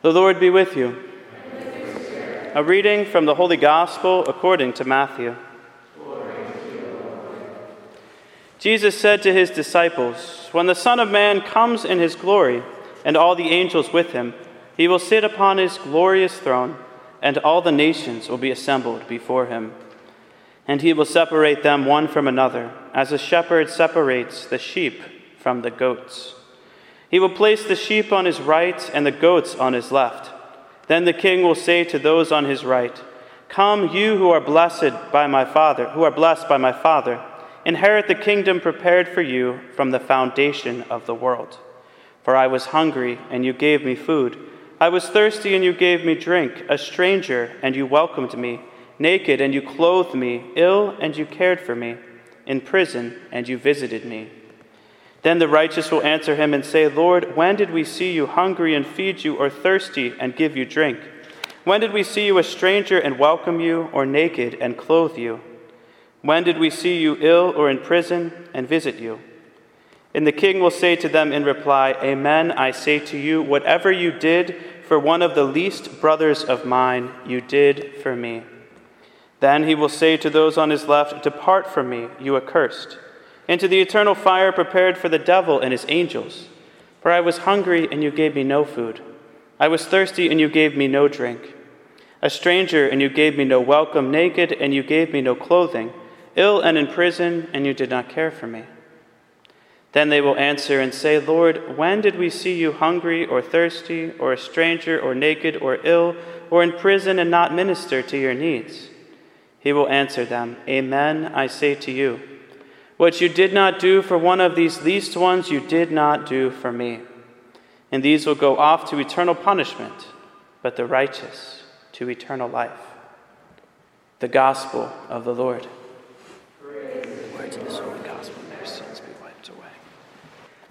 The Lord be with you. A reading from the Holy Gospel according to Matthew. Jesus said to his disciples, When the Son of Man comes in his glory, and all the angels with him, he will sit upon his glorious throne, and all the nations will be assembled before him. And he will separate them one from another, as a shepherd separates the sheep from the goats. He will place the sheep on his right and the goats on his left. Then the king will say to those on his right, Come, you who are blessed by my Father, who are blessed by my Father, inherit the kingdom prepared for you from the foundation of the world. For I was hungry, and you gave me food. I was thirsty, and you gave me drink, a stranger, and you welcomed me, naked, and you clothed me, ill, and you cared for me, in prison, and you visited me. Then the righteous will answer him and say, Lord, when did we see you hungry and feed you, or thirsty and give you drink? When did we see you a stranger and welcome you, or naked and clothe you? When did we see you ill or in prison and visit you? And the king will say to them in reply, Amen, I say to you, whatever you did for one of the least brothers of mine, you did for me. Then he will say to those on his left, Depart from me, you accursed into the eternal fire prepared for the devil and his angels. For I was hungry, and you gave me no food. I was thirsty, and you gave me no drink. A stranger, and you gave me no welcome. Naked, and you gave me no clothing. Ill and in prison, and you did not care for me. Then they will answer and say, Lord, when did we see you hungry, or thirsty, or a stranger, or naked, or ill, or in prison, and not minister to your needs? He will answer them, Amen, I say to you. What you did not do for one of these least ones, you did not do for me. And these will go off to eternal punishment, but the righteous to eternal life. The gospel of the Lord. Words of this holy gospel, their sins be wiped away.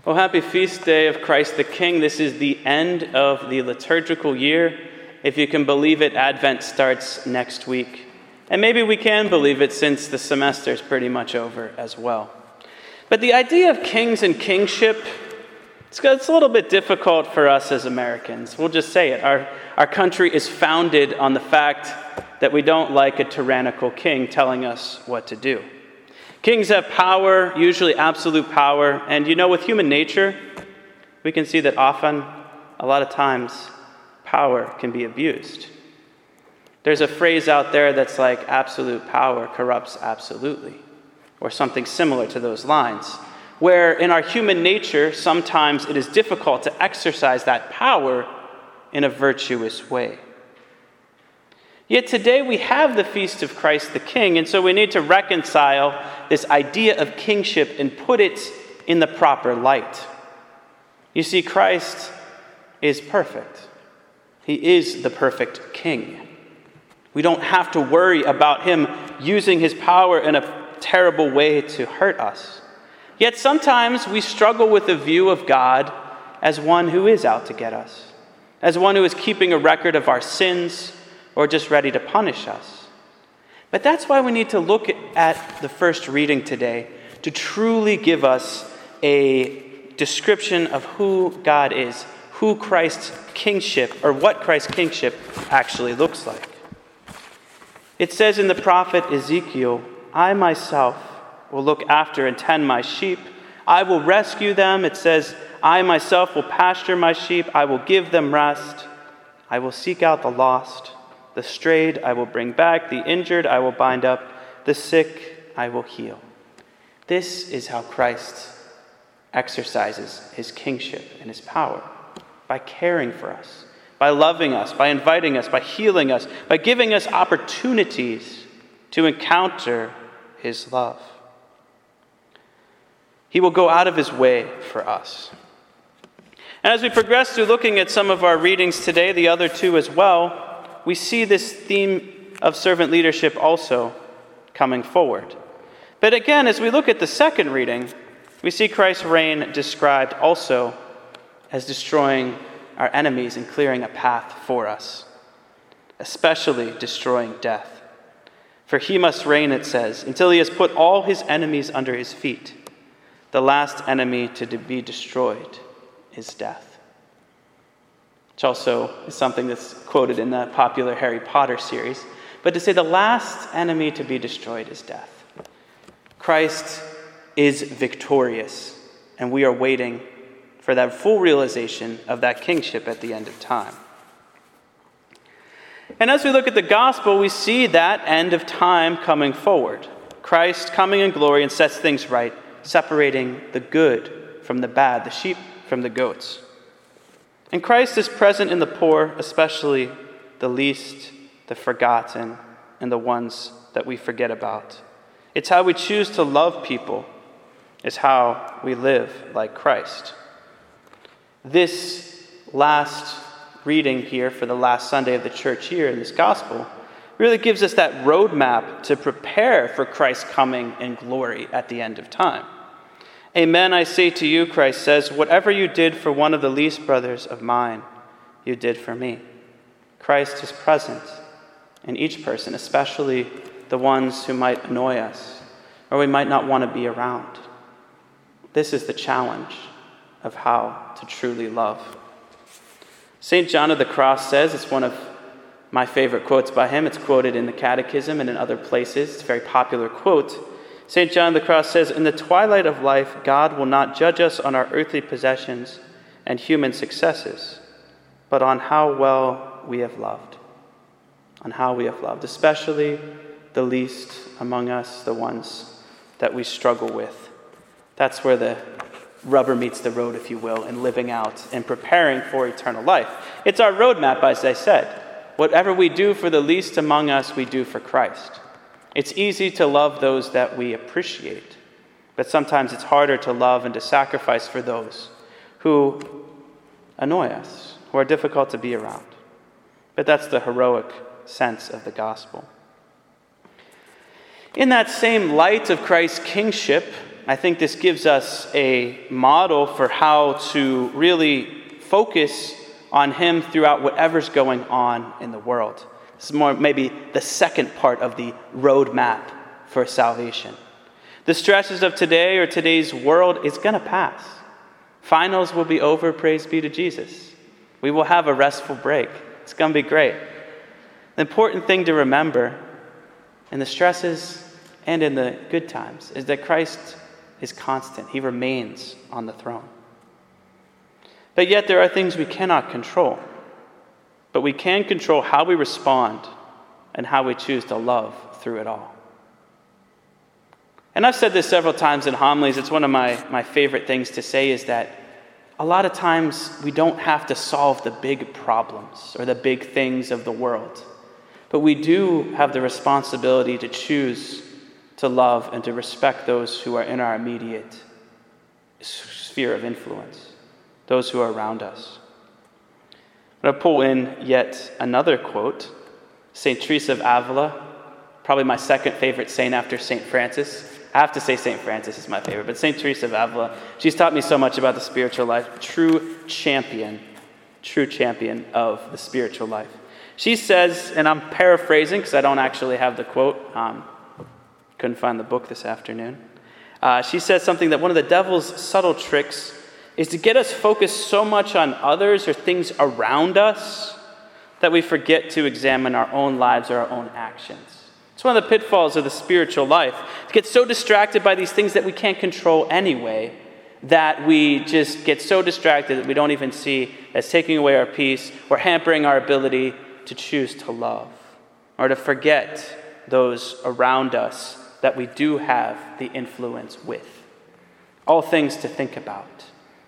Oh, happy feast day of Christ the King. This is the end of the liturgical year. If you can believe it, Advent starts next week. And maybe we can believe it since the semester is pretty much over as well. But the idea of kings and kingship, it's, a little bit difficult for us as Americans. We'll just say it. Our, our country is founded on the fact that we don't like a tyrannical king telling us what to do. Kings have power, usually absolute power, and you know, with human nature, we can see that often, a lot of times, power can be abused. There's a phrase out there that's like absolute power corrupts absolutely, or something similar to those lines, where in our human nature, sometimes it is difficult to exercise that power in a virtuous way. Yet today we have the feast of Christ the King, and so we need to reconcile this idea of kingship and put it in the proper light. You see, Christ is perfect, He is the perfect King. We don't have to worry about him using his power in a terrible way to hurt us. Yet sometimes we struggle with the view of God as one who is out to get us, as one who is keeping a record of our sins or just ready to punish us. But that's why we need to look at the first reading today to truly give us a description of who God is, who Christ's kingship, or what Christ's kingship actually looks like. It says in the prophet Ezekiel, I myself will look after and tend my sheep. I will rescue them. It says, I myself will pasture my sheep. I will give them rest. I will seek out the lost. The strayed I will bring back. The injured I will bind up. The sick I will heal. This is how Christ exercises his kingship and his power by caring for us by loving us, by inviting us, by healing us, by giving us opportunities to encounter His love. He will go out of His way for us. And as we progress through looking at some of our readings today, the other two as well, we see this theme of servant leadership also coming forward. But again, as we look at the second reading, we see Christ's reign described also as destroying our enemies and clearing a path for us, especially destroying death. For he must reign, it says, until he has put all his enemies under his feet. The last enemy to be destroyed is death. which also is something that's quoted in the popular Harry Potter series, but to say the last enemy to be destroyed is death. Christ is victorious, and we are waiting for that full realization of that kingship at the end of time. And as we look at the gospel, we see that end of time coming forward. Christ coming in glory and sets things right, separating the good from the bad, the sheep from the goats. And Christ is present in the poor, especially the least, the forgotten, and the ones that we forget about. It's how we choose to love people, is how we live like Christ. This last reading here for the last Sunday of the church year in this gospel really gives us that roadmap to prepare for Christ's coming in glory at the end of time. Amen, I say to you, Christ says, whatever you did for one of the least brothers of mine, you did for me. Christ is present in each person, especially the ones who might annoy us or we might not want to be around. This is the challenge of how to truly love. St. John of the Cross says, it's one of my favorite quotes by him. It's quoted in the Catechism and in other places. It's a very popular quote. St. John of the Cross says, In the twilight of life, God will not judge us on our earthly possessions and human successes, but on how well we have loved. On how we have loved, especially the least among us, the ones that we struggle with. That's where the rubber meets the road, if you will, in living out and preparing for eternal life. It's our roadmap, as I said. Whatever we do for the least among us, we do for Christ. It's easy to love those that we appreciate, but sometimes it's harder to love and to sacrifice for those who annoy us, who are difficult to be around. But that's the heroic sense of the gospel. In that same light of Christ's kingship, I think this gives us a model for how to really focus on Him throughout whatever's going on in the world. This is more maybe the second part of the roadmap for salvation. The stresses of today or today's world is going to pass. Finals will be over, praise be to Jesus. We will have a restful break. It's going to be great. The important thing to remember in the stresses and in the good times is that Christ is constant, He remains on the throne. But yet, there are things we cannot control. But we can control how we respond and how we choose to love through it all. And I've said this several times in homilies. It's one of my, my favorite things to say is that a lot of times we don't have to solve the big problems or the big things of the world. But we do have the responsibility to choose to love and to respect those who are in our immediate sphere of influence, those who are around us. I'm going to pull in yet another quote. St. Teresa of Avila, probably my second favorite saint after St. Francis. I have to say St. Francis is my favorite, but St. Teresa of Avila, she's taught me so much about the spiritual life. True champion, true champion of the spiritual life. She says, and I'm paraphrasing because I don't actually have the quote, um, couldn't find the book this afternoon. Uh, she says something that one of the devil's subtle tricks is to get us focused so much on others or things around us that we forget to examine our own lives or our own actions. It's one of the pitfalls of the spiritual life to get so distracted by these things that we can't control anyway that we just get so distracted that we don't even see as taking away our peace or hampering our ability to choose to love or to forget those around us that we do have the influence with. All things to think about,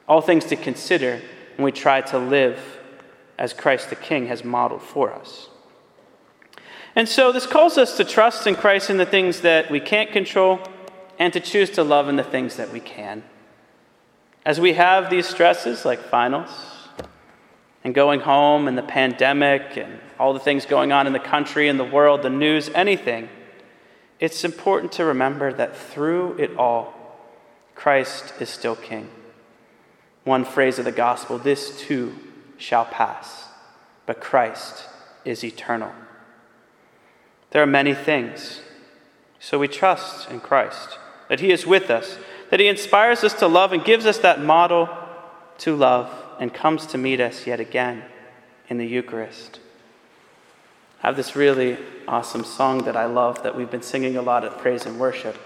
all things to consider when we try to live as Christ the King has modeled for us. And so this calls us to trust in Christ in the things that we can't control and to choose to love in the things that we can. As we have these stresses like finals and going home and the pandemic and all the things going on in the country and the world, the news, anything, it's important to remember that through it all, Christ is still King. One phrase of the gospel this too shall pass, but Christ is eternal. There are many things, so we trust in Christ, that He is with us, that He inspires us to love and gives us that model to love and comes to meet us yet again in the Eucharist. I have this really awesome song that I love that we've been singing a lot at praise and worship.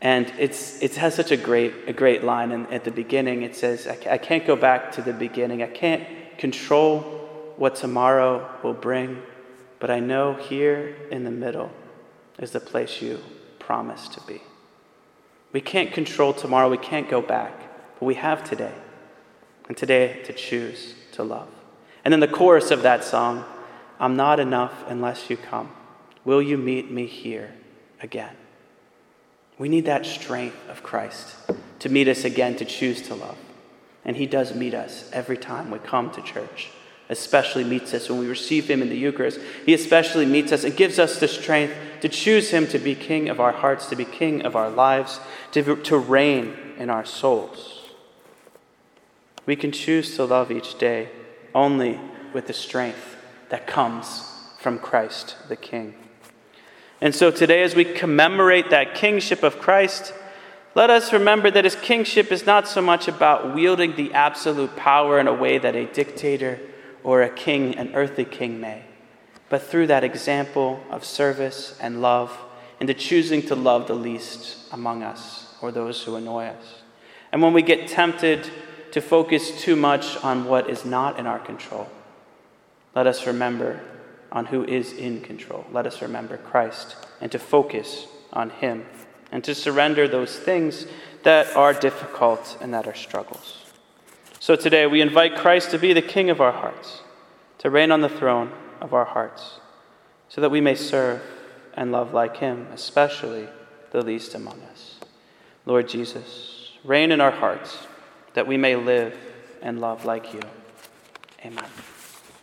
And it's, it has such a great, a great line in, at the beginning. It says, I, can't go back to the beginning. I can't control what tomorrow will bring, but I know here in the middle is the place you promised to be. We can't control tomorrow, we can't go back, but we have today. And today to choose to love. And then the chorus of that song I'm not enough unless you come. Will you meet me here again? We need that strength of Christ to meet us again, to choose to love. And He does meet us every time we come to church, especially meets us when we receive Him in the Eucharist. He especially meets us and gives us the strength to choose Him to be King of our hearts, to be King of our lives, to, to reign in our souls. We can choose to love each day only with the strength that comes from Christ the King. And so today, as we commemorate that kingship of Christ, let us remember that his kingship is not so much about wielding the absolute power in a way that a dictator or a king, an earthly king, may, but through that example of service and love, and the choosing to love the least among us or those who annoy us. And when we get tempted to focus too much on what is not in our control, let us remember on who is in control. Let us remember Christ and to focus on Him and to surrender those things that are difficult and that are struggles. So today we invite Christ to be the King of our hearts, to reign on the throne of our hearts, so that we may serve and love like Him, especially the least among us. Lord Jesus, reign in our hearts that we may live and love like you. Amen.